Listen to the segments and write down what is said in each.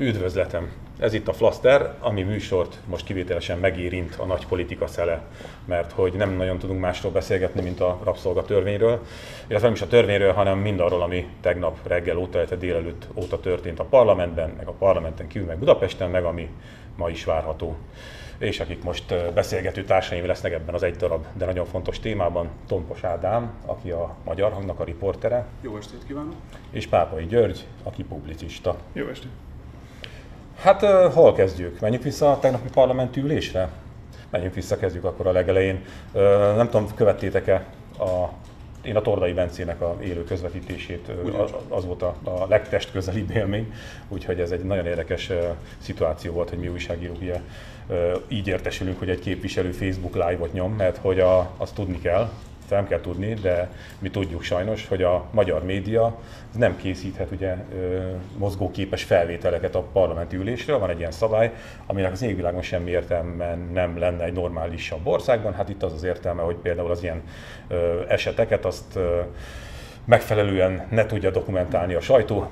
Üdvözletem! Ez itt a Flaster, ami műsort most kivételesen megérint a nagy politika szele, mert hogy nem nagyon tudunk másról beszélgetni, mint a rabszolgatörvényről, illetve nem is a törvényről, hanem mindarról, ami tegnap reggel óta, illetve délelőtt óta történt a parlamentben, meg a parlamenten kívül, meg Budapesten, meg ami ma is várható és akik most beszélgető társaim lesznek ebben az egy darab, de nagyon fontos témában, Tompos Ádám, aki a Magyar Hangnak a riportere. Jó estét kívánok! És Pápai György, aki publicista. Jó estét! Hát hol kezdjük? Menjünk vissza a tegnapi parlamenti ülésre? Menjünk vissza, kezdjük akkor a legelején. Nem tudom, követtétek-e a én a Tordai Bencének a élő közvetítését, az, volt a, a legtest közelibb élmény, úgyhogy ez egy nagyon érdekes szituáció volt, hogy mi újságírók ilyen, így értesülünk, hogy egy képviselő Facebook live-ot nyom, mert hogy a, azt tudni kell, nem kell tudni, de mi tudjuk sajnos, hogy a magyar média nem készíthet ugye mozgóképes felvételeket a parlamenti ülésről. Van egy ilyen szabály, aminek az égvilágon semmi értelme nem lenne egy normálisabb országban. Hát itt az az értelme, hogy például az ilyen eseteket azt megfelelően ne tudja dokumentálni a sajtó,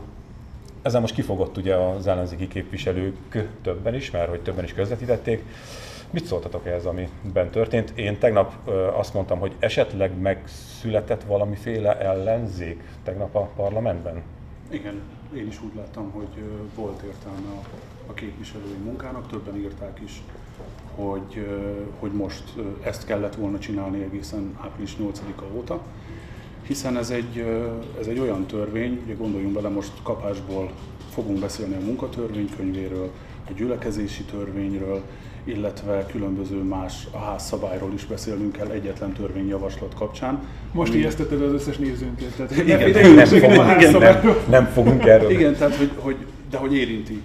ezzel most kifogott ugye az ellenzéki képviselők többen is, mert hogy többen is közvetítették. Mit szóltatok ehhez, amiben történt? Én tegnap azt mondtam, hogy esetleg megszületett valamiféle ellenzék tegnap a parlamentben? Igen, én is úgy láttam, hogy volt értelme a, a képviselői munkának, többen írták is, hogy, hogy most ezt kellett volna csinálni egészen április 8-a óta, hiszen ez egy, ez egy olyan törvény, ugye gondoljunk bele, most kapásból fogunk beszélni a munkatörvénykönyvéről, a gyülekezési törvényről, illetve különböző más a házszabályról is beszélnünk kell egyetlen törvényjavaslat kapcsán. Most ami... ijesztetted az összes nézőnket, tehát igen, nem, nem, fogunk, igen, nem, nem fogunk erről. Igen, tehát hogy, hogy, de hogy érinti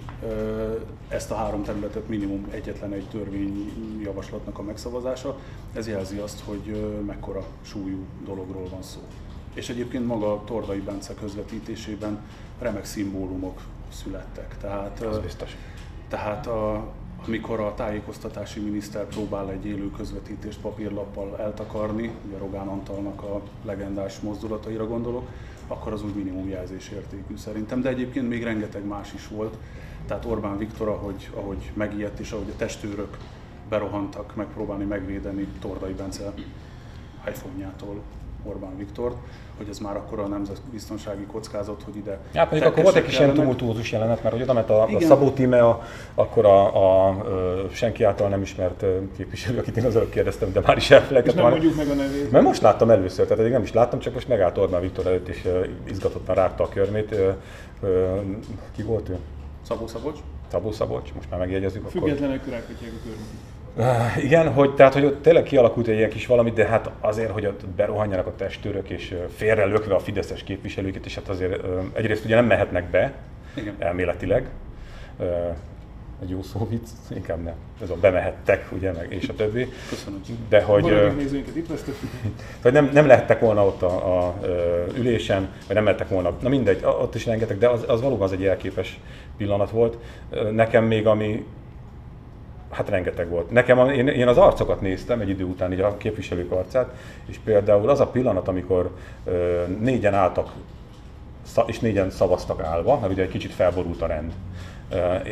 ezt a három területet minimum egyetlen egy törvényjavaslatnak a megszavazása, ez jelzi azt, hogy mekkora súlyú dologról van szó. És egyébként maga Tordai Bence közvetítésében remek szimbólumok születtek. Tehát, az biztos. Tehát a, amikor a tájékoztatási miniszter próbál egy élő közvetítést papírlappal eltakarni, ugye Rogán Antalnak a legendás mozdulataira gondolok, akkor az úgy minimum jelzésértékű szerintem, de egyébként még rengeteg más is volt. Tehát Orbán Viktor, ahogy, ahogy megijedt és ahogy a testőrök berohantak megpróbálni megvédeni Tordai Bence iPhone-jától Orbán Viktort, hogy ez már akkor a nemzetbiztonsági kockázat, hogy ide... Ja, pedig akkor volt egy kis ilyen tumultuózus jelenet, mert hogy oda ment a, a Szabó Tíme, a, akkor a, a, a, senki által nem ismert képviselő, akit én az előbb kérdeztem, de már is elfelejtettem. nem mondjuk meg a nevét. Mert most láttam először, tehát eddig nem is láttam, csak most megállt Orbán Viktor előtt, és izgatottan rágta a körmét. Ki volt ő? Szabó Szabocs. Szabó Szabocs, most már megjegyezzük. Függetlenek rághatják a körmét. Uh, igen, hogy, tehát, hogy ott tényleg kialakult egy ilyen kis valami, de hát azért, hogy ott berohanjanak a testőrök és félre lökve a fideszes képviselőket, és hát azért uh, egyrészt ugye nem mehetnek be, igen. elméletileg, uh, egy jó szó vicc, inkább nem. Ez a bemehettek, ugye, meg és a többi. Köszönöm. De hogy, itt hogy nem, nem lehettek volna ott a, a, a, ülésen, vagy nem lehettek volna, na mindegy, ott is rengeteg, de az, az valóban az egy elképes pillanat volt. Nekem még ami Hát rengeteg volt. Nekem, én, én az arcokat néztem egy idő után, így a képviselők arcát, és például az a pillanat, amikor ö, négyen álltak, és négyen szavaztak állva, mert ugye egy kicsit felborult a rend.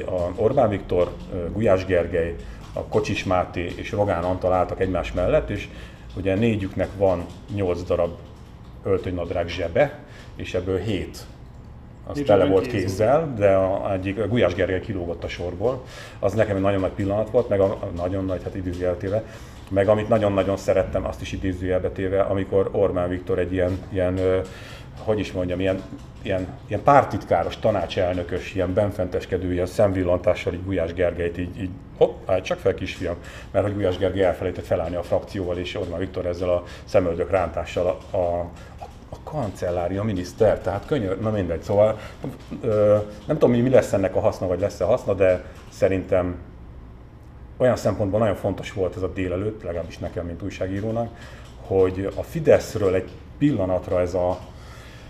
A Orbán Viktor, Gulyás Gergely, a Kocsis Máté és Rogán Antal álltak egymás mellett, és ugye négyüknek van nyolc darab öltönynadrág zsebe, és ebből hét az Nincs tele volt kézzel, de a, egyik a Gulyás Gergely kilógott a sorból. Az nekem egy nagyon nagy pillanat volt, meg a, a nagyon nagy, hát időjeltéve, meg amit nagyon-nagyon szerettem, azt is idézőjelbe téve, amikor Orbán Viktor egy ilyen, ilyen hogy is mondjam, ilyen, ilyen, ilyen pártitkáros, tanácselnökös, ilyen benfenteskedő, ilyen szemvillantással így Gulyás Gergelyt így, így hopp, állj csak fel kisfiam, mert hogy Gulyás Gergely elfelejtett felállni a frakcióval, és Orbán Viktor ezzel a szemöldök rántással a, a, a kancellária miniszter, tehát könyör, na mindegy, szóval ö, nem tudom, mi lesz ennek a haszna, vagy lesz-e haszna, de szerintem olyan szempontból nagyon fontos volt ez a délelőtt, legalábbis nekem, mint újságírónak, hogy a Fideszről egy pillanatra ez a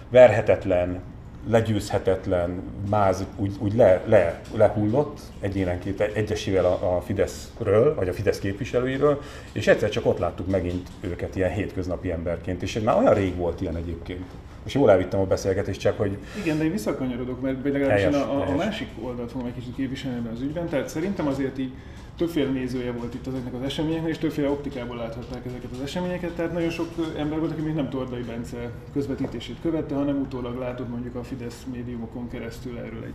verhetetlen, legyőzhetetlen máz úgy, úgy le, le, lehullott egyénenként egyesével a, a Fideszről, vagy a Fidesz képviselőiről, és egyszer csak ott láttuk megint őket ilyen hétköznapi emberként, és már olyan rég volt ilyen egyébként. Most jól elvittem a beszélgetést, csak hogy... Igen, de én visszakanyarodok, mert legalábbis Helyes, a, a, a másik oldalt fogom egy kicsit képviselni ebben az ügyben. Tehát szerintem azért így többféle nézője volt itt ezeknek az eseményeknek, és többféle optikából láthatták ezeket az eseményeket. Tehát nagyon sok ember volt, aki még nem Tordai Bence közvetítését követte, hanem utólag látott mondjuk a Fidesz médiumokon keresztül erről egy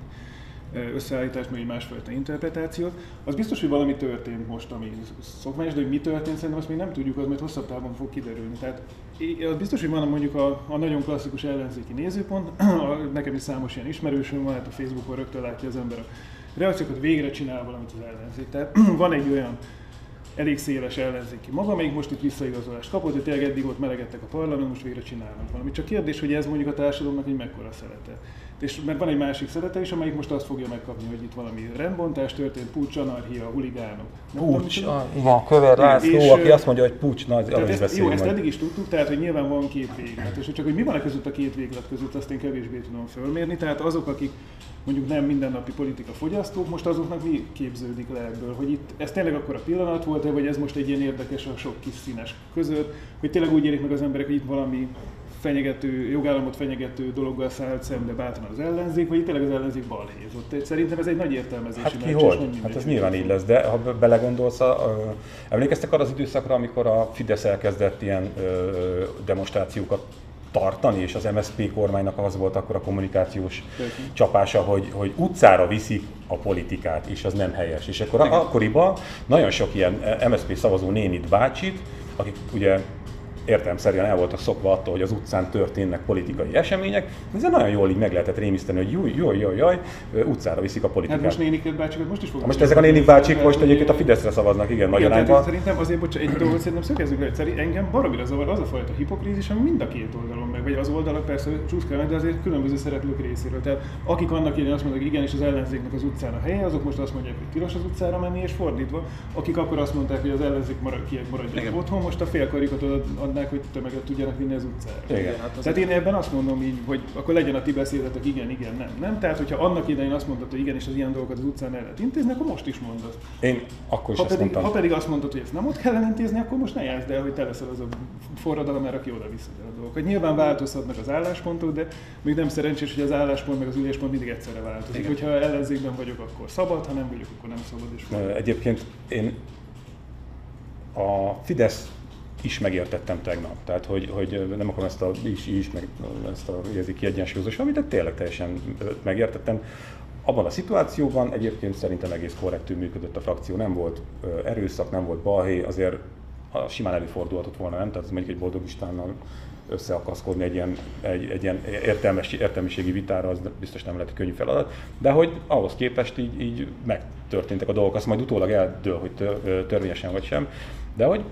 összeállítást, meg egy másfajta interpretációt. Az biztos, hogy valami történt most, ami szokványos, de hogy mi történt, szerintem azt még nem tudjuk, az majd hosszabb távon fog kiderülni. Tehát az biztos, hogy van mondjuk a, a nagyon klasszikus ellenzéki nézőpont, a, nekem is számos ilyen ismerősöm van, hát a Facebookon rögtön látja az ember a reakciókat, végre csinál valamit az ellenzék. Tehát van egy olyan elég széles ellenzéki maga, amelyik most itt visszaigazolást kapott, hogy tényleg eddig ott melegettek a parlament, most végre csinálnak valamit. Csak kérdés, hogy ez mondjuk a társadalomnak egy mekkora szelete. És mert van egy másik szelete is, amelyik most azt fogja megkapni, hogy itt valami rendbontás történt, pucs, anarchia, huligánok. Nem Pucs, van, Köver László, És, aki azt mondja, hogy pucs, na, arra ezt, jó, beszéljünk ezt majd. eddig is tudtuk, tehát hogy nyilván van két véglet, és csak hogy mi van a között a két véglet között, azt én kevésbé tudom fölmérni. Tehát azok, akik mondjuk nem mindennapi politika fogyasztók, most azoknak mi képződik le ebből, hogy itt ez tényleg akkor a pillanat volt-e, vagy ez most egy ilyen érdekes a sok kis színes között, hogy tényleg úgy érik meg az emberek, hogy itt valami fenyegető, jogállamot fenyegető dologgal szállt szembe bátran az ellenzék, vagy itt tényleg az ellenzék balhézott. Szerintem ez egy nagy értelmezési Hát ki hogy? Hát ez nyilván így lesz, de ha be- belegondolsz, a, emlékeztek arra az időszakra, amikor a Fidesz elkezdett ilyen ö, demonstrációkat tartani, és az MSZP kormánynak az volt akkor a kommunikációs Persze. csapása, hogy, hogy utcára viszik a politikát, és az nem helyes. És akkor a, akkoriban nagyon sok ilyen MSZP szavazó nénit, bácsit, akik ugye értelemszerűen el voltak szokva attól, hogy az utcán történnek politikai események, ezzel nagyon jól így meg lehetett rémiszteni, hogy jaj, jaj, jaj, jaj, utcára viszik a politikát. Hát most néniket bácsikat most is fognak. Most ezek a nénik bácsik most egyébként a Fideszre szavaznak, igen, nagy arányban. szerintem azért, bocs, egy dolgot szerintem szögezzük le, engem baromira zavar az a fajta hipokrízis, ami mind a két oldalon vagy az oldalak persze csúszkálnak, de azért különböző szereplők részéről. Tehát akik annak idején azt mondták, hogy igenis az ellenzéknek az utcán a helye, azok most azt mondják, hogy tilos az utcára menni, és fordítva. Akik akkor azt mondták, hogy az ellenzék marad, kiek maradjanak Igen. otthon, most a félkarikat adnák, hogy tömeget tudjanak vinni az utcára. Igen. hát az Tehát én ebben azt mondom így, hogy akkor legyen a ti beszédetek igen, igen, nem. Nem? Tehát, hogyha annak idején azt mondtad, hogy igenis az ilyen dolgokat az utcán el lehet intézni, akkor most is mondod. Én akkor is Ha pedig, mondtam. ha pedig azt mondod, hogy ezt nem ott kellene intézni, akkor most ne játszd el, hogy te leszel az a forradalom, aki oda viszed el a dolgokat. Nyilván változhatnak az álláspontok, de még nem szerencsés, hogy az álláspont meg az üléspont mindig egyszerre változik. Igen. Hogyha ellenzékben vagyok, akkor szabad, ha nem vagyok, akkor nem szabad. És Egyébként én a Fidesz is megértettem tegnap. Tehát, hogy, hogy nem akarom ezt a is, is, meg ezt a érzi kiegyensúlyozós, amit tényleg teljesen megértettem. Abban a szituációban egyébként szerintem egész korrektül működött a frakció, nem volt erőszak, nem volt balhé, azért a simán előfordulhatott volna, nem? Tehát mondjuk egy boldog Istvánnal összeakaszkodni egy ilyen, egy, egy ilyen értelmes, értelmiségi vitára, az biztos nem lett könnyű feladat, de hogy ahhoz képest így, így megtörténtek a dolgok, azt majd utólag eldől, hogy törvényesen vagy sem, de hogy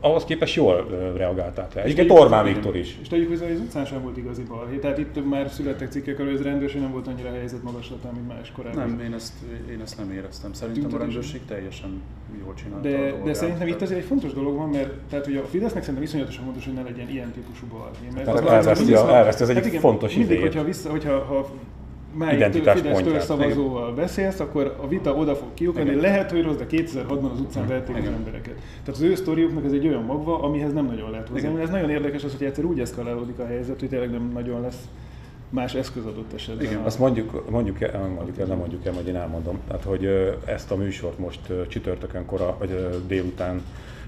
ahhoz képest jól reagálták le. Egyébként Orbán Viktor is. És tegyük hozzá, hogy az utcán sem volt igazi balhé. Tehát itt már születtek cikkek arról, hogy ez rendőrség nem volt annyira helyzet magaslatán, mint más korábban. Nem, én ezt, én ezt nem éreztem. Szerintem a rendőrség teljesen jól csinálta a De, dolgát. de szerintem itt azért egy fontos dolog van, mert tehát, hogy a Fidesznek szerintem iszonyatosan fontos, hogy ne legyen ilyen típusú balhé. Mert Tehát az- az- elveszti mindig a- szó- elveszti az egyik igen, fontos Mindig, hogyha, vissza, hogyha ha melyik Fidesz szavazóval beszélsz, akkor a vita oda fog kiukadni, lehet, hogy rossz, de 2006-ban az utcán verték az Igen. embereket. Tehát az ő sztoriuknak ez egy olyan magva, amihez nem nagyon lehet hozzá. Ez nagyon érdekes az, hogy egyszer úgy eszkalálódik a helyzet, hogy tényleg nem nagyon lesz más eszköz adott esetben. Igen. Azt mondjuk, mondjuk el, mondjuk el, nem mondjuk el, majd én elmondom. Tehát, hogy ezt a műsort most csütörtökön kora, vagy délután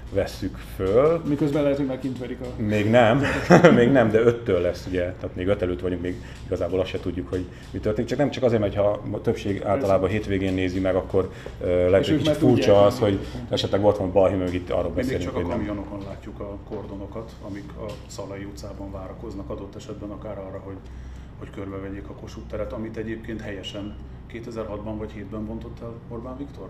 vesszük föl. Miközben lehet, hogy már kint verik a... Még nem, még nem, de öttől lesz ugye, tehát még öt előtt vagyunk, még igazából azt se tudjuk, hogy mi történik. Csak nem csak azért, mert ha a többség általában hétvégén nézi meg, akkor uh, lehet, hogy kicsit furcsa az, hogy- esetleg volt van balhé, meg itt arról Mindig beszélünk, csak a kamionokon látjuk a kordonokat, amik a Szalai utcában várakoznak adott esetben akár arra, hogy, hogy körbevegyék a Kossuth teret, amit egyébként helyesen 2006-ban vagy 7-ben bontott el Orbán Viktor?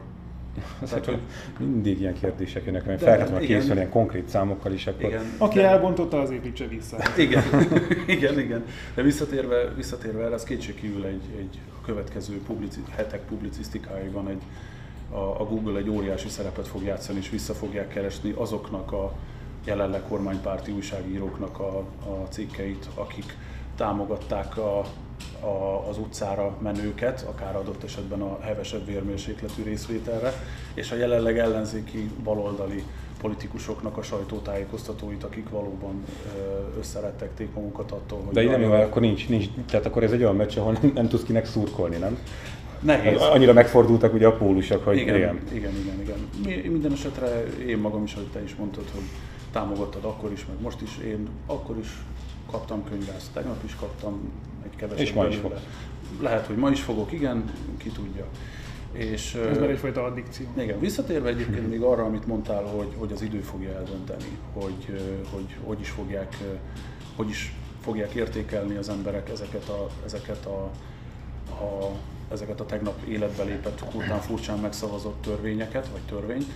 Tehát, hogy mindig ilyen kérdések jönnek, mert fel kellett készülni ilyen konkrét számokkal is, akkor Igen. Aki de- elbontotta, az építse vissza. Igen, igen, igen. De visszatérve, visszatérve erre, az kétségkívül egy, egy következő publici, hetek publicisztikáiban egy, a, a Google egy óriási szerepet fog játszani, és vissza fogják keresni azoknak a jelenleg kormánypárti újságíróknak a, a cikkeit, akik támogatták a, a, az utcára menőket, akár adott esetben a hevesebb vérmérsékletű részvételre, és a jelenleg ellenzéki baloldali politikusoknak a sajtótájékoztatóit, akik valóban összerettegték magukat attól, hogy... De így nem jó, akkor nincs, nincs, tehát akkor ez egy olyan meccs, ahol nem, nem tudsz kinek szurkolni, nem? Nehéz. Hát annyira megfordultak ugye a pólusok, hogy igen. Igen, igen, igen. igen. Minden esetre én magam is, ahogy te is mondtad, hogy támogattad akkor is, meg most is. Én akkor is kaptam könyvászt, tegnap is kaptam egy keveset. És ma is fogsz. Lehet, hogy ma is fogok, igen, ki tudja. És, Ez már egyfajta addikció. Igen, visszatérve egyébként még arra, amit mondtál, hogy, hogy az idő fogja eldönteni, hogy, hogy hogy is fogják, hogy is fogják értékelni az emberek ezeket a, ezeket a, a ezeket a tegnap életbe lépett, után furcsán megszavazott törvényeket, vagy törvényt.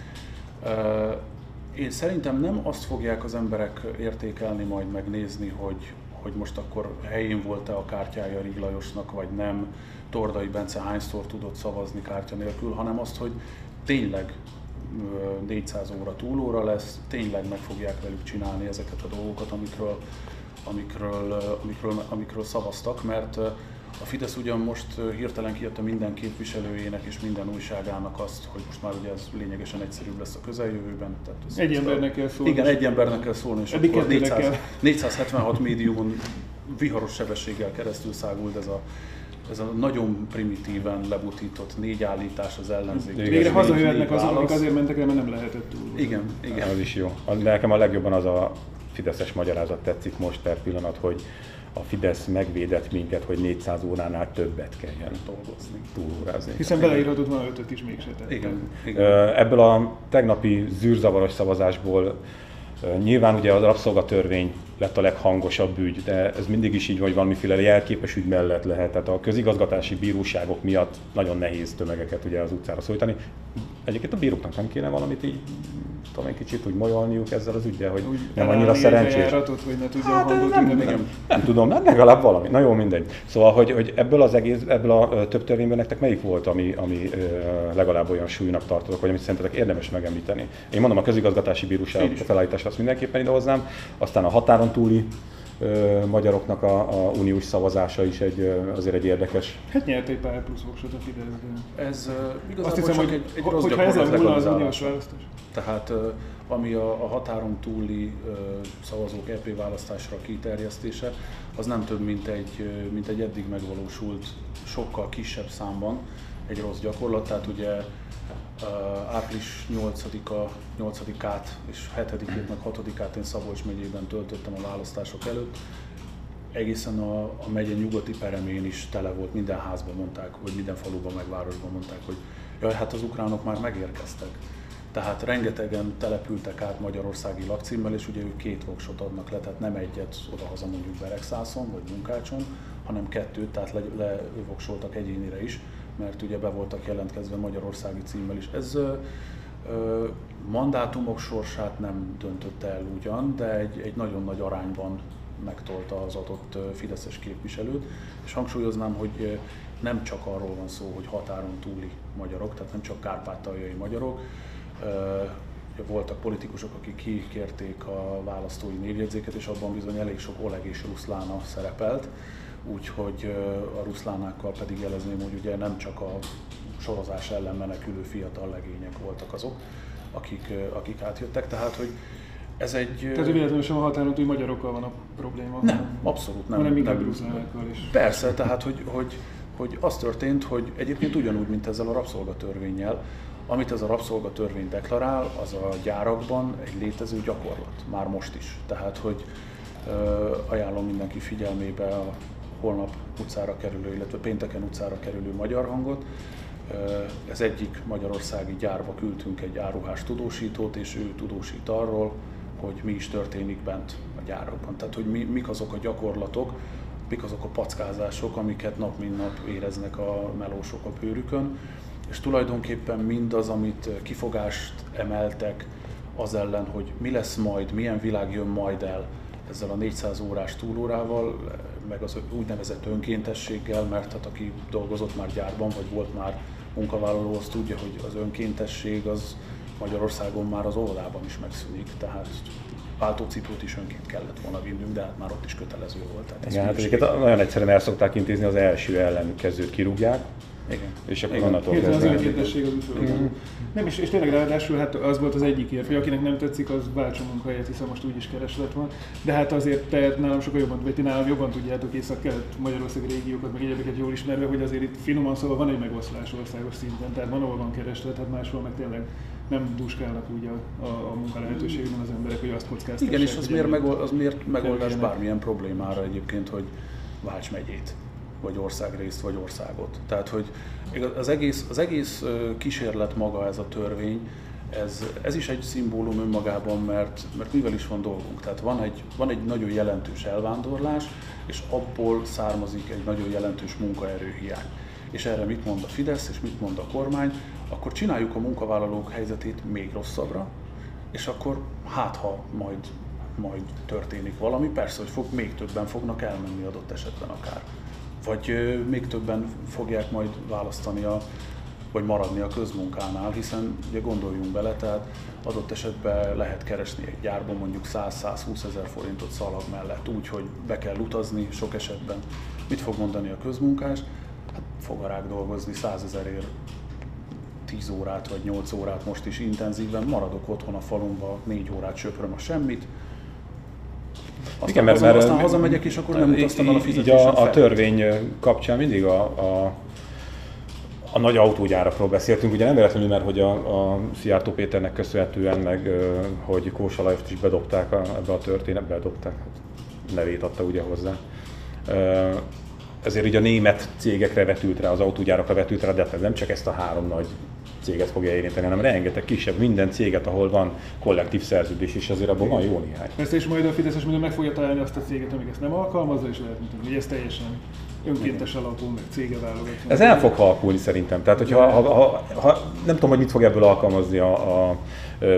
Én szerintem nem azt fogják az emberek értékelni, majd megnézni, hogy, hogy most akkor helyén volt-e a kártyája Rig Lajosnak, vagy nem, Tordai Bence hányszor tudott szavazni kártya nélkül, hanem azt, hogy tényleg 400 óra túlóra lesz, tényleg meg fogják velük csinálni ezeket a dolgokat, amikről, amikről, amikről, amikről szavaztak, mert a Fidesz ugyan most hirtelen kiadta minden képviselőjének és minden újságának azt, hogy most már ugye ez lényegesen egyszerűbb lesz a közeljövőben. Tehát ez, egy embernek kell szólni. Igen, egy embernek kell szólni, és Eddig akkor 400, 476 médiumon viharos sebességgel keresztül szágult ez a ez a nagyon primitíven lebutított négy állítás az ellenzék. Végre hazajöhetnek azok, akik azért mentek el, mert nem lehetett túl. Igen, igen. Az is jó. Nekem a legjobban az a fideszes magyarázat tetszik most per pillanat, hogy a Fidesz megvédett minket, hogy 400 óránál többet kelljen dolgozni, túlórázni. Hiszen beleírhatott volna ötöt is mégse Igen, igen. Ebből a tegnapi zűrzavaros szavazásból Nyilván ugye a rabszolgatörvény lett a leghangosabb ügy, de ez mindig is így van, hogy valamiféle jelképes ügy mellett lehet. Tehát a közigazgatási bíróságok miatt nagyon nehéz tömegeket ugye az utcára szólítani. Egyébként a bíróknak nem kéne valamit így tudom, egy kicsit úgy molyolniuk ezzel az ügyel, hogy úgy nem annyira szerencsés. Járatot, hogy ne tudjon hát, hangot nem, nem, nem, nem, tudom, hát legalább valami. Na jó, mindegy. Szóval, hogy, hogy ebből az egész, ebből a több törvényből nektek melyik volt, ami, ami legalább olyan súlynak tartotok, vagy amit szerintetek érdemes megemlíteni? Én mondom, a közigazgatási bíróság felállításra azt mindenképpen idehoznám, aztán a határon túli magyaroknak a, a uniós szavazása is egy, azért egy érdekes. Hát nyert egy pár plusz voksot a Fidesz, de... Ez uh, igazából Azt hiszem, hogy, egy, egy rossz hogyha ez a az uniós választás. Tehát uh, ami a, a határon túli uh, szavazók EP választásra kiterjesztése, az nem több, mint egy, mint egy eddig megvalósult, sokkal kisebb számban egy rossz gyakorlat. Tehát ugye április 8-a, 8-át és 7-ét meg 6-át én Szabolcs megyében töltöttem a választások előtt. Egészen a, a megye nyugati peremén is tele volt, minden házban mondták, vagy minden faluban meg városban mondták, hogy jaj, hát az ukránok már megérkeztek. Tehát rengetegen települtek át magyarországi lakcímmel, és ugye ők két voksot adnak le, tehát nem egyet odahaza mondjuk Beregszászon vagy Munkácson, hanem kettőt, tehát levoksoltak le, egyénire is mert ugye be voltak jelentkezve magyarországi címmel is. Ez mandátumok sorsát nem döntötte el ugyan, de egy, egy nagyon nagy arányban megtolta az adott fideszes képviselőt, és hangsúlyoznám, hogy nem csak arról van szó, hogy határon túli magyarok, tehát nem csak kárpátaljai magyarok, voltak politikusok, akik kikérték a választói névjegyzéket, és abban bizony elég sok Oleg és Ruszlána szerepelt, úgyhogy a ruszlánákkal pedig jelezném, hogy ugye nem csak a sorozás ellen menekülő fiatal legények voltak azok, akik, akik átjöttek, tehát hogy ez egy... Tehát véletlenül sem a határon túl magyarokkal van a probléma. Nem, abszolút nem. Hanem inkább ruszlánákkal is. Persze, tehát hogy, hogy, hogy az történt, hogy egyébként ugyanúgy, mint ezzel a rabszolgatörvényel, amit ez a rabszolgatörvény deklarál, az a gyárakban egy létező gyakorlat, már most is. Tehát, hogy ö, ajánlom mindenki figyelmébe a holnap utcára kerülő, illetve pénteken utcára kerülő magyar hangot. Ez egyik magyarországi gyárba küldtünk egy áruhás tudósítót, és ő tudósít arról, hogy mi is történik bent a gyárakban. Tehát, hogy mi, mik azok a gyakorlatok, mik azok a packázások, amiket nap mint nap éreznek a melósok a bőrükön, és tulajdonképpen mindaz, amit kifogást emeltek az ellen, hogy mi lesz majd, milyen világ jön majd el ezzel a 400 órás túlórával, meg az úgynevezett önkéntességgel, mert hát aki dolgozott már gyárban, vagy volt már munkavállaló, az tudja, hogy az önkéntesség az Magyarországon már az óvodában is megszűnik, tehát váltócipőt is önként kellett volna vinnünk, de hát már ott is kötelező volt. Tehát Igen, hát egyébként nagyon egyszerűen el szokták intézni, az első ellenkezőt kirúgják, Igen. És akkor onnantól kezdve. Az illetékesség az mm. Nem, és, és tényleg ráadásul hát az volt az egyik érv, hogy akinek nem tetszik, az váltson munkahelyet, hiszen most úgyis kereslet van. De hát azért te nálam sokkal jobban, vagy ti nálam jobban tudjátok észak-kelet Magyarország régiókat, meg egyébként jól ismerve, hogy azért itt finoman szóval van egy megoszlás országos szinten, tehát van, ahol van kereslet, hát máshol meg tényleg nem duskálnak úgy a, a, a munka lehetőségben az emberek, hogy azt kockáztassák. Igen, és az miért, megold, az miért megoldás bármilyen problémára egyébként, hogy Vács megyét vagy országrészt, vagy országot. Tehát, hogy az egész, az egész kísérlet maga, ez a törvény, ez, ez is egy szimbólum önmagában, mert, mert mivel is van dolgunk. Tehát van egy, van egy nagyon jelentős elvándorlás, és abból származik egy nagyon jelentős munkaerőhiány. És erre mit mond a Fidesz, és mit mond a kormány? Akkor csináljuk a munkavállalók helyzetét még rosszabbra, és akkor hát ha majd, majd történik valami, persze, hogy fog, még többen fognak elmenni adott esetben akár vagy még többen fogják majd választani a, vagy maradni a közmunkánál, hiszen ugye gondoljunk bele, tehát adott esetben lehet keresni egy gyárban mondjuk 100-120 ezer forintot szalag mellett úgy, hogy be kell utazni sok esetben. Mit fog mondani a közmunkás? Hát fog a rák dolgozni 100 ezerért 10 órát vagy 8 órát most is intenzíven, maradok otthon a falumba, 4 órát söpröm a semmit, aztán, Igen, mert, mert aztán hazamegyek, és akkor nem utaztam el a fizetésem a, a törvény kapcsán mindig a, a a nagy autógyárakról beszéltünk, ugye nem véletlenül, mert hogy a, a Szijjártó Péternek köszönhetően, meg hogy Kósa Lajost is bedobták a, ebbe a történetbe, bedobták, hát nevét adta ugye hozzá. Ezért ugye a német cégekre vetült rá, az autógyárakra vetült rá, de hát nem csak ezt a három nagy céget fogja érinteni, hanem rengeteg kisebb, minden céget, ahol van kollektív szerződés, és azért abban van jó néhány. Persze, és majd a Fideszes meg fogja találni azt a céget, amik ezt nem alkalmazza, és lehet mutatni, hogy ez teljesen önkéntes alapú, meg cége válogatja. Ez el fog halkulni szerintem. Tehát, hogyha, ha, ha, ha, nem tudom, hogy mit fog ebből alkalmazni a, a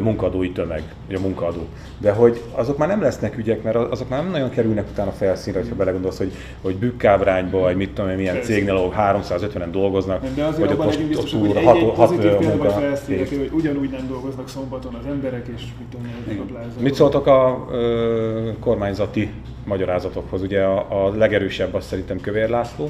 munkadói tömeg, vagy a munkadó. De hogy azok már nem lesznek ügyek, mert azok már nem nagyon kerülnek utána felszínre, ha belegondolsz, hogy, hogy bükkábrányba, vagy mit tudom én, milyen cégnél, ahol 350-en dolgoznak, de azért hogy ott most, biztos, hogy egy, hat, hat, munka. hogy ugyanúgy nem dolgoznak szombaton az emberek, és mit tudom én, Mit szóltok a ö, kormányzati magyarázatokhoz? Ugye a, a legerősebb az szerintem Kövér László,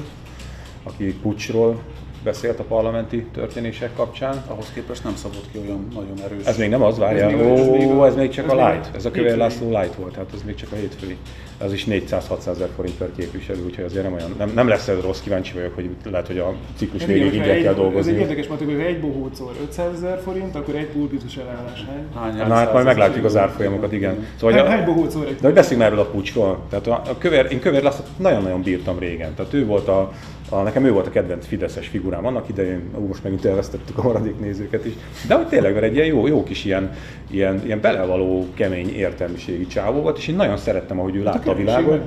aki pucsról beszélt a parlamenti történések kapcsán. Ahhoz képest nem szabott ki olyan nagyon erős. Ez még nem az, várjál. Ez, még, ez, még, ez még csak ez a light. Ez a Kövér László light volt, tehát ez még csak a hétfői. Ez is 400-600 ezer forint per képviselő, úgyhogy azért nem olyan, nem, nem lesz ez rossz, kíváncsi vagyok, hogy lehet, hogy a ciklus végéig így kell dolgozni. Ez egy érdekes mert hogy egy bohócor 500 ezer forint, akkor egy pulpitus elállás hány? hány Na hát majd meglátjuk az árfolyamokat, igen. Szóval, hány, hány bohócor egy De hogy beszéljünk erről a pucsról. Tehát a, a kövér, én Kövér Lászlót nagyon-nagyon bírtam régen. Tehát ő volt a, a, nekem ő volt a kedvenc Fideszes figurám annak idején, ó, most megint elvesztettük a maradék nézőket is, de hogy tényleg mert egy ilyen jó, jó kis ilyen, ilyen, ilyen belevaló, kemény értelmiségi csávó volt, és én nagyon szerettem, ahogy ő hát látta a, a világot.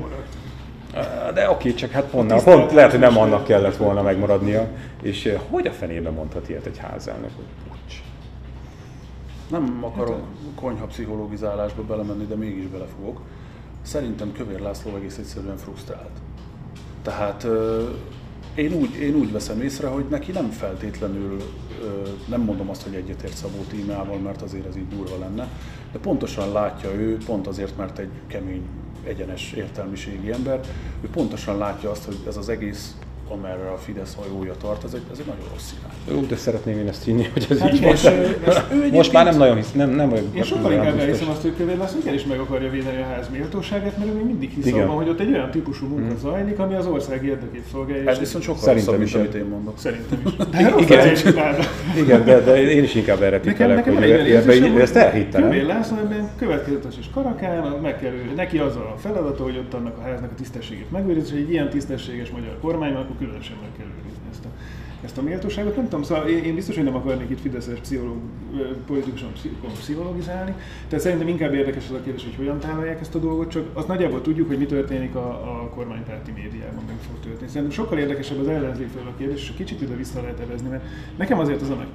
De oké, csak hát pont, nem, pont lehet, hogy nem annak kellett volna megmaradnia. És hogy a fenében mondhat ilyet egy házelnök, hogy pucs? Nem akarok konyha pszichológizálásba belemenni, de mégis belefogok. Szerintem Kövér László egész egyszerűen frusztrált. Tehát én úgy, én úgy veszem észre, hogy neki nem feltétlenül, nem mondom azt, hogy egyetért Szabó tímával, mert azért ez így durva lenne, de pontosan látja ő, pont azért, mert egy kemény, egyenes értelmiségi ember, ő pontosan látja azt, hogy ez az egész amerre a Fidesz hajója tart, ez egy, ez egy nagyon rossz irány. Jó, de szeretném én ezt hinni, hogy ez hát így most, most, most már nem nagyon hisz, nem, nem vagyok. Én sokkal inkább elhiszem azt, hogy Kövér László igenis meg akarja védeni a ház méltóságát, mert ő még mindig hisz abban, hogy ott egy olyan típusú munka hmm. zajlik, ami az ország érdekét szolgálja. Ez viszont sokkal Szerintem is, amit én mondok. Szerintem is. De igen, igen de, de, én is inkább erre tippelek, hogy ezt elhittem. Kövér László ebben következetes és karakán, meg kell neki az a feladata, hogy ott annak a háznak a tisztességét megőrizni, hogy egy ilyen tisztességes magyar kormány, akkor különösen meg kell ezt a, ezt a méltóságot. Nem tudom, szóval én, én biztos, hogy nem akarnék itt fideszes pszichológ, politikuson pszichologizálni, tehát szerintem inkább érdekes az a kérdés, hogy hogyan tálalják ezt a dolgot, csak azt nagyjából tudjuk, hogy mi történik a, a kormánypárti médiában, meg fog történni. Szerintem sokkal érdekesebb az ellenzékről a kérdés, és kicsit ide vissza lehet evezni, mert nekem azért az a,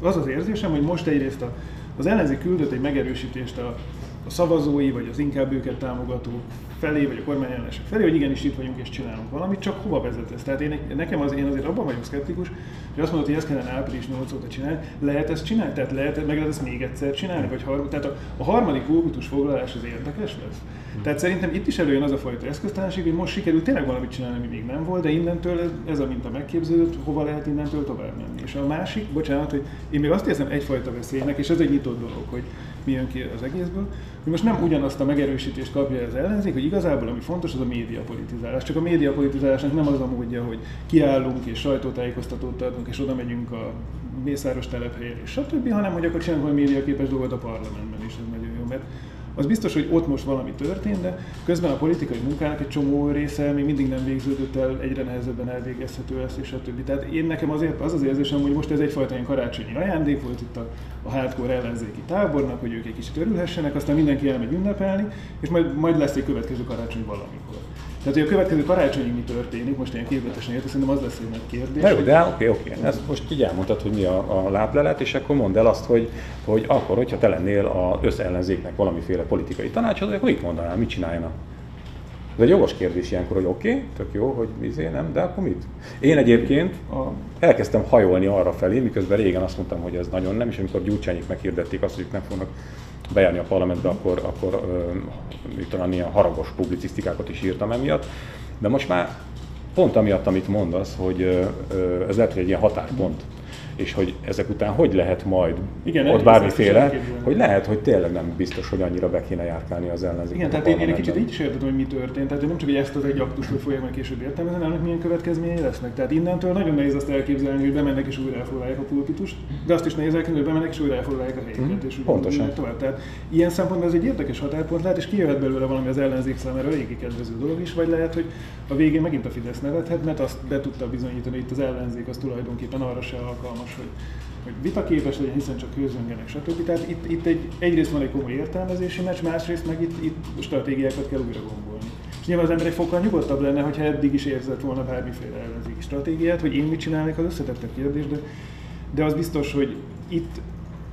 az, az érzésem, hogy most egyrészt a, az ellenzék küldött egy megerősítést a, a szavazói, vagy az inkább őket támogató felé, vagy a kormányellenesek felé, hogy igenis itt vagyunk és csinálunk valamit, csak hova vezet ez? Tehát én, nekem az, én azért abban vagyok szkeptikus, hogy azt mondod, hogy ezt kellene április 8 óta csinálni, lehet ezt csinálni? Tehát lehet, meg lehet ezt még egyszer csinálni? Vagy har, tehát a, a harmadik kultus foglalás az érdekes lesz? Tehát szerintem itt is előjön az a fajta eszköztelenség, hogy most sikerült tényleg valamit csinálni, ami még nem volt, de innentől ez, ez a minta megképződött, hova lehet innentől tovább menni. És a másik, bocsánat, hogy én még azt érzem egyfajta veszélynek, és ez egy nyitott dolog, hogy mi jön ki az egészből, hogy most nem ugyanazt a megerősítést kapja az ellenzék, hogy igazából ami fontos, az a médiapolitizálás. Csak a médiapolitizálásnak nem az a módja, hogy kiállunk és sajtótájékoztatót adunk, és oda megyünk a Mészáros telephelyére, és stb., hanem hogy akkor csinálunk valami médiaképes dolgot a parlamentben is, ez nagyon jó. Mert az biztos, hogy ott most valami történt, de közben a politikai munkának egy csomó része még mindig nem végződött el, egyre nehezebben elvégezhető lesz, és a többi. Tehát én nekem azért az az érzésem, hogy most ez egyfajta ilyen karácsonyi ajándék volt itt a, a hardcore ellenzéki tábornak, hogy ők egy kicsit örülhessenek, aztán mindenki elmegy ünnepelni, és majd, majd lesz egy következő karácsony valamikor. Tehát, hogy a következő karácsonyig mi történik, most ilyen képletesen érte, szerintem az lesz egy nagy kérdés. De, de oké, oké. Ezt most így elmondtad, hogy mi a, a láblelet, és akkor mondd el azt, hogy, hogy akkor, hogyha te lennél az összellenzéknek valamiféle politikai tanácsadó, akkor mit mondanál, mit csináljanak? Ez egy jogos kérdés ilyenkor, hogy oké, okay, tök jó, hogy izé nem, de akkor mit? Én egyébként elkezdtem hajolni arra felé, miközben régen azt mondtam, hogy ez nagyon nem, és amikor Gyurcsányik meghirdették azt, hogy ők nem fognak bejárni a parlamentbe, akkor, akkor mit talán ilyen haragos publicisztikákat is írtam emiatt. De most már pont amiatt, amit mondasz, hogy ez lehet, hogy egy ilyen határpont és hogy ezek után hogy lehet majd Igen, ott bármiféle, hogy lehet, hogy tényleg nem biztos, hogy annyira be kéne járkálni az ellenzék. Igen, tehát én, én egy kicsit így is értem, hogy mi történt. Tehát nem csak egy ezt az egy aktust, hogy fogják meg később értelmezni, hanem milyen következményei lesznek. Tehát innentől nagyon nehéz azt elképzelni, hogy bemennek és újra elfoglalják a pulpitust, de azt is nehéz elképzelni, hogy bemennek és újra elfoglalják a helyeket. Mm, és pontosan. Tovább. Tehát ilyen szempontból ez egy érdekes határpont lehet, és kijöhet belőle valami az ellenzék számára eléggé kedvező dolog is, vagy lehet, hogy a végén megint a Fidesz nevethet, mert azt be tudta bizonyítani, hogy itt az ellenzék az tulajdonképpen arra se alkalmas, hogy hogy vitaképes legyen, hiszen csak közöngenek, stb. Tehát itt, itt egy, egyrészt van egy komoly értelmezési meccs, másrészt meg itt, itt stratégiákat kell újra gombolni. És nyilván az ember egy fokkal nyugodtabb lenne, hogyha eddig is érzett volna bármiféle ellenzéki stratégiát, hogy én mit csinálnék, az összetettebb kérdés, de, de az biztos, hogy itt,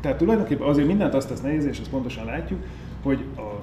tehát tulajdonképpen azért mindent azt tesz nehéz, és ezt pontosan látjuk, hogy a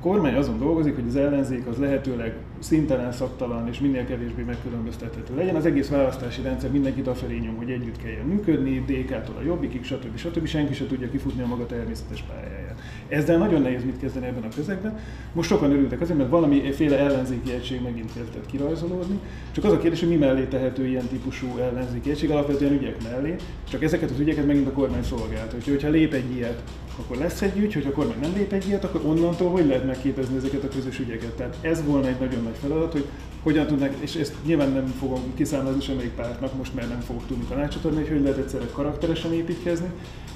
kormány azon dolgozik, hogy az ellenzék az lehetőleg szintelen, szaktalan és minél kevésbé megkülönböztethető legyen. Az egész választási rendszer mindenkit afelé nyom, hogy együtt kelljen működni, DK-tól a jobbikig, stb. stb. Senki se tudja kifutni a maga természetes pályáját. Ezzel nagyon nehéz mit kezdeni ebben a közegben. Most sokan örültek azért, mert valamiféle ellenzéki egység megint kezdett kirajzolódni. Csak az a kérdés, hogy mi mellé tehető ilyen típusú ellenzéki egység, alapvetően ügyek mellé. Csak ezeket az ügyeket megint a kormány szolgált. Úgyhogy, hogyha lép egy ilyet, akkor lesz egy ügy, hogyha a kormány nem lép egy ilyet, akkor onnantól hogy lehet megképezni ezeket a közös ügyeket. Tehát ez volna egy nagyon nagy feladat, hogy hogyan tudnak, és ezt nyilván nem fogom kiszámolni semmelyik pártnak, most már nem fogok tudni tanácsot adni, hogy hogy lehet egyszerre karakteresen építkezni,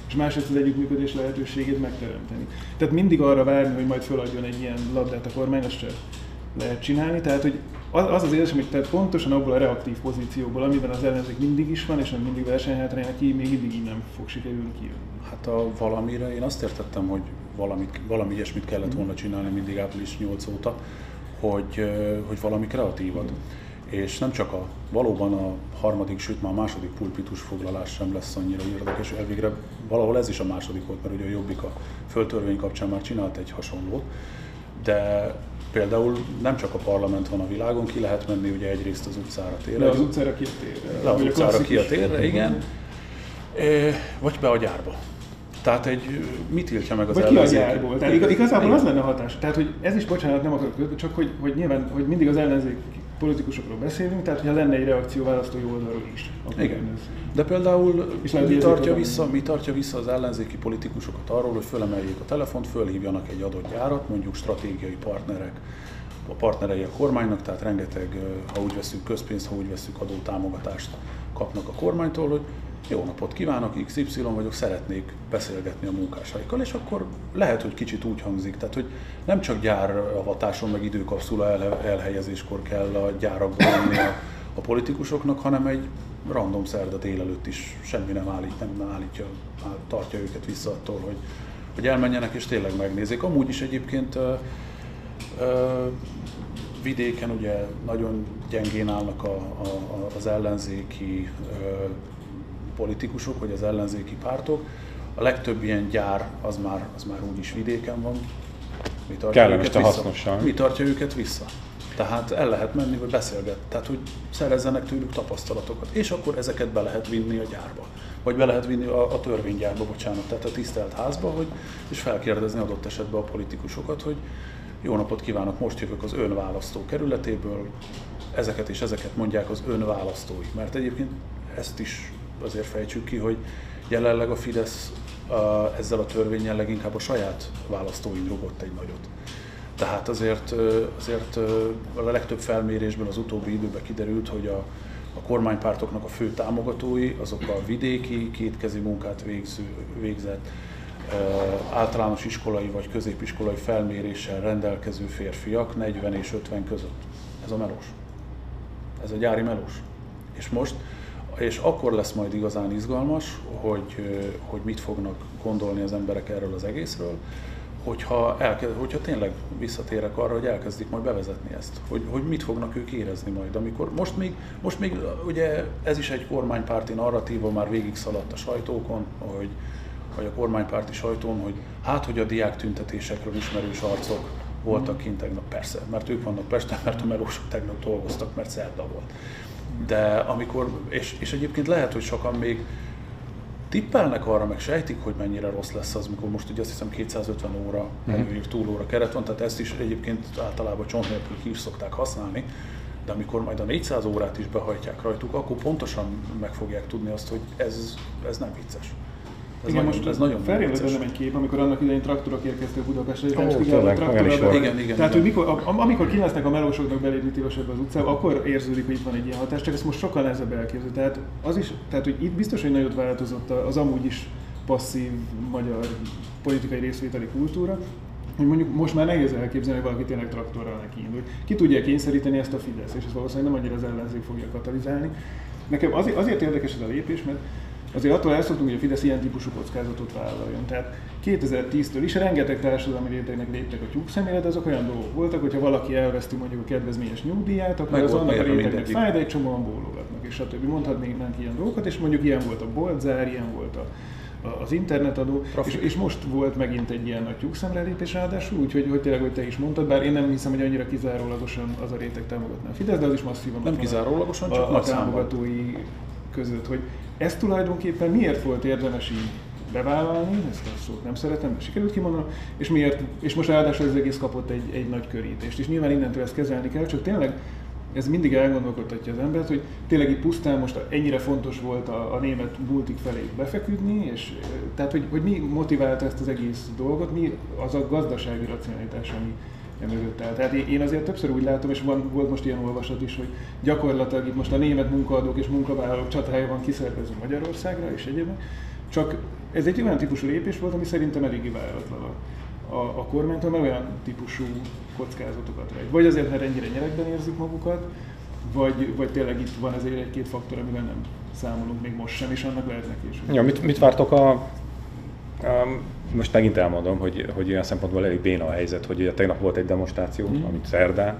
és másrészt az együttműködés lehetőségét megteremteni. Tehát mindig arra várni, hogy majd feladjon egy ilyen labdát a kormány, azt lehet csinálni. Tehát, hogy az az érzésem, hogy tehát pontosan abból a reaktív pozícióból, amiben az ellenzék mindig is van, és mindig versenyhátránynak ki, még mindig nem fog sikerülni kijönni. Hát a valamire én azt értettem, hogy valamit, valami ilyesmit kellett volna csinálni mindig április 8 óta, hogy, hogy valami kreatívat. És nem csak a, valóban a harmadik, sőt már a második pulpitus foglalás sem lesz annyira érdekes, elvégre valahol ez is a második volt, mert ugye a Jobbik a földtörvény kapcsán már csinált egy hasonlót, de például nem csak a parlament van a világon, ki lehet menni ugye egyrészt az utcára térre. Le az utcára ki a térre. Le az utcára ki a térre, igen. Vagy be a gyárba. Tehát egy, mit tiltja meg az Vagy ellenzék? ki a gyárból. Tehát igazából az lenne a hatás. Tehát, hogy ez is, bocsánat, nem akarok, csak hogy, hogy nyilván, hogy mindig az ellenzék politikusokról beszélünk, tehát hogyha lenne egy reakció választói oldalról is. Igen. Ez... De például és mi, tartja vissza, mi tartja vissza az ellenzéki politikusokat arról, hogy fölemeljék a telefont, fölhívjanak egy adott gyárat, mondjuk stratégiai partnerek, a partnerei a kormánynak, tehát rengeteg, ha úgy veszünk közpénzt, ha úgy veszünk adótámogatást kapnak a kormánytól, hogy jó napot kívánok, XY vagyok, szeretnék beszélgetni a munkásaikkal, és akkor lehet, hogy kicsit úgy hangzik, tehát hogy nem csak gyáravatáson, meg időkapszula elhelyezéskor kell a gyárakba lenni a, a politikusoknak, hanem egy random szerda délelőtt is semmi nem, állít, nem állítja, tartja őket vissza attól, hogy, hogy elmenjenek és tényleg megnézik. Amúgy is egyébként ö, ö, vidéken ugye nagyon gyengén állnak a, a, az ellenzéki ö, politikusok, vagy az ellenzéki pártok. A legtöbb ilyen gyár az már, az már úgyis vidéken van, Mi tartja Kellemes, őket vissza? hasznosan. Mi tartja őket vissza? Tehát el lehet menni, vagy beszélget. Tehát, hogy szerezzenek tőlük tapasztalatokat. És akkor ezeket be lehet vinni a gyárba. Vagy be lehet vinni a, a törvénygyárba, bocsánat, tehát a tisztelt házba, hogy, és felkérdezni adott esetben a politikusokat, hogy jó napot kívánok, most jövök az ön választó kerületéből, ezeket és ezeket mondják az ön választói. Mert egyébként ezt is azért fejtsük ki, hogy jelenleg a Fidesz a, ezzel a törvényel leginkább a saját választóin rugott egy nagyot. Tehát azért, azért a legtöbb felmérésből az utóbbi időben kiderült, hogy a, a kormánypártoknak a fő támogatói azok a vidéki, kétkezi munkát végző, végzett, általános iskolai vagy középiskolai felméréssel rendelkező férfiak 40 és 50 között. Ez a melós. Ez a gyári melós. És most, és akkor lesz majd igazán izgalmas, hogy, hogy mit fognak gondolni az emberek erről az egészről, hogyha, elkezd, hogyha tényleg visszatérek arra, hogy elkezdik majd bevezetni ezt, hogy, hogy mit fognak ők érezni majd, amikor most még, most még ugye ez is egy kormánypárti narratíva, már végig szaladt a sajtókon, hogy, vagy a kormánypárti sajtón, hogy hát, hogy a diák tüntetésekről ismerős arcok voltak kint tegnap, persze, mert ők vannak Pesten, mert a melósok tegnap dolgoztak, mert szerda volt. De amikor, és, és egyébként lehet, hogy sokan még tippelnek arra, meg sejtik, hogy mennyire rossz lesz az, mikor most ugye azt hiszem 250 óra mhm. előír túlóra keret van, tehát ezt is egyébként általában csont nélkül ki is szokták használni, de amikor majd a 400 órát is behajtják rajtuk, akkor pontosan meg fogják tudni azt, hogy ez, ez nem vicces. Ez igen, nagyon, most ez nagyon feljelent bennem egy kép, amikor annak idején traktorok érkeztek Budapestre, és nem tényleg, traktorok. Igen, igen, Tehát, hogy mikor, amikor kilesznek a melósoknak belépni tilos az utcába, akkor érződik, hogy itt van egy ilyen hatás, csak ezt most sokkal nehezebb elképzelni. Tehát, az is, tehát, hogy itt biztos, hogy nagyot változott az amúgy is passzív magyar politikai részvételi kultúra, hogy mondjuk most már nehéz elképzelni, hogy valaki tényleg traktorral neki indul. Ki tudja kényszeríteni ezt a Fidesz, és ez valószínűleg nem annyira az ellenzék fogja katalizálni. Nekem azért, azért érdekes ez a lépés, mert azért attól elszoktunk, hogy a Fidesz ilyen típusú kockázatot vállaljon. Tehát 2010-től is rengeteg társadalmi rétegnek léptek a tyúk szemére, de azok olyan dolgok voltak, hogyha valaki elveszti mondjuk a kedvezményes nyugdíját, akkor Meg az annak a rétegnek fáj, de egy csomóan bólogatnak, és stb. Mondhatnénk ilyen dolgokat, és mondjuk ilyen volt a boltzár, ilyen volt a az internetadó, és, és, most volt megint egy ilyen nagy tyúkszemrelépés ráadásul, úgyhogy hogy tényleg, hogy te is mondtad, bár én nem hiszem, hogy annyira kizárólagosan az a réteg támogatná a Fidesz, de az is masszívan nem kizárólagosan, csak a, a támogatói között, hogy ezt tulajdonképpen miért volt érdemes így bevállalni, ezt a szót nem szeretem, de sikerült kimondani, és miért, és most ráadásul az egész kapott egy, egy nagy körítést, és nyilván innentől ezt kezelni kell, csak tényleg ez mindig elgondolkodtatja az embert, hogy tényleg itt pusztán most ennyire fontos volt a, a német bultik felé befeküdni, és tehát, hogy, hogy mi motiválta ezt az egész dolgot, mi az a gazdasági racionalitás, ami, emögött áll. Tehát én azért többször úgy látom, és van, volt most ilyen olvasat is, hogy gyakorlatilag itt most a német munkaadók és munkavállalók csatája van kiszervezve Magyarországra és egyébként. Csak ez egy olyan típusú lépés volt, ami szerintem eléggé váratlan a, a, a kormánytól, mert olyan típusú kockázatokat rejt. Vagy azért, mert ennyire nyerekben érzik magukat, vagy, vagy tényleg itt van ezért egy-két faktor, amivel nem számolunk még most sem, és annak lehetnek is. Ja, mit, mit vártok a Um, most megint elmondom, hogy, hogy olyan szempontból elég béna a helyzet, hogy ugye tegnap volt egy demonstráció, mm. amit szerdán,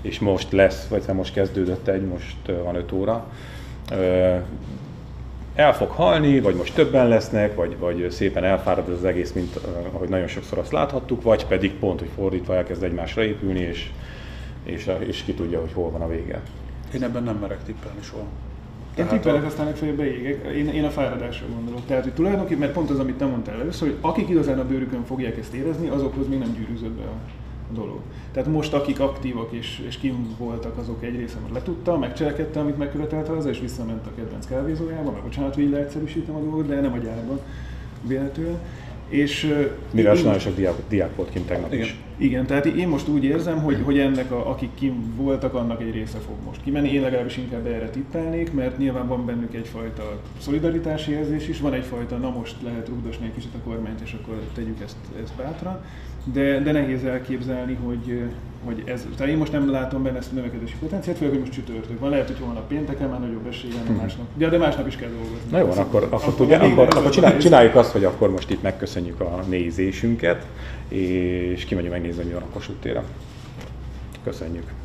és most lesz, vagy most kezdődött egy, most van 5 óra. El fog halni, vagy most többen lesznek, vagy, vagy szépen elfárad az egész, mint ahogy nagyon sokszor azt láthattuk, vagy pedig pont, hogy fordítva elkezd egymásra épülni, és, és, és ki tudja, hogy hol van a vége. Én ebben nem merek tippelni soha. Én tippelek, aztán legfeljebb beégek. Én, én a fáradásra gondolok. Tehát, hogy tulajdonképpen, mert pont az, amit te mondtál először, hogy akik igazán a bőrükön fogják ezt érezni, azokhoz még nem gyűrűzött be a dolog. Tehát most akik aktívak és, és kim voltak, azok egy része már letudta, megcselekedte, amit megkövetelt az, és visszament a kedvenc kávézójába, mert bocsánat, hogy így leegyszerűsítem a dolgot, de nem a gyárban véletlenül. És, Mivel én, nagyon sok diák, diák volt kint tegnap igen, is. Igen, tehát én most úgy érzem, hogy, hogy ennek, a, akik kim voltak, annak egy része fog most kimenni. Én legalábbis inkább erre tippelnék, mert nyilván van bennük egyfajta szolidaritási érzés is, van egyfajta, na most lehet rugdosni egy kicsit a kormányt, és akkor tegyük ezt, ezt bátran de, de nehéz elképzelni, hogy, hogy ez, tehát én most nem látom benne ezt a növekedési potenciált, főleg, hogy most csütörtök van, lehet, hogy holnap pénteken már nagyobb esélye, hmm. másnap, de, de másnap is kell dolgozni. Na jó, akkor, akkor, akkor, tudja, akkor, akkor csinál, csináljuk azt, hogy akkor most itt megköszönjük a nézésünket, és kimegyünk megnézni, mi van a Kossuth téren. Köszönjük.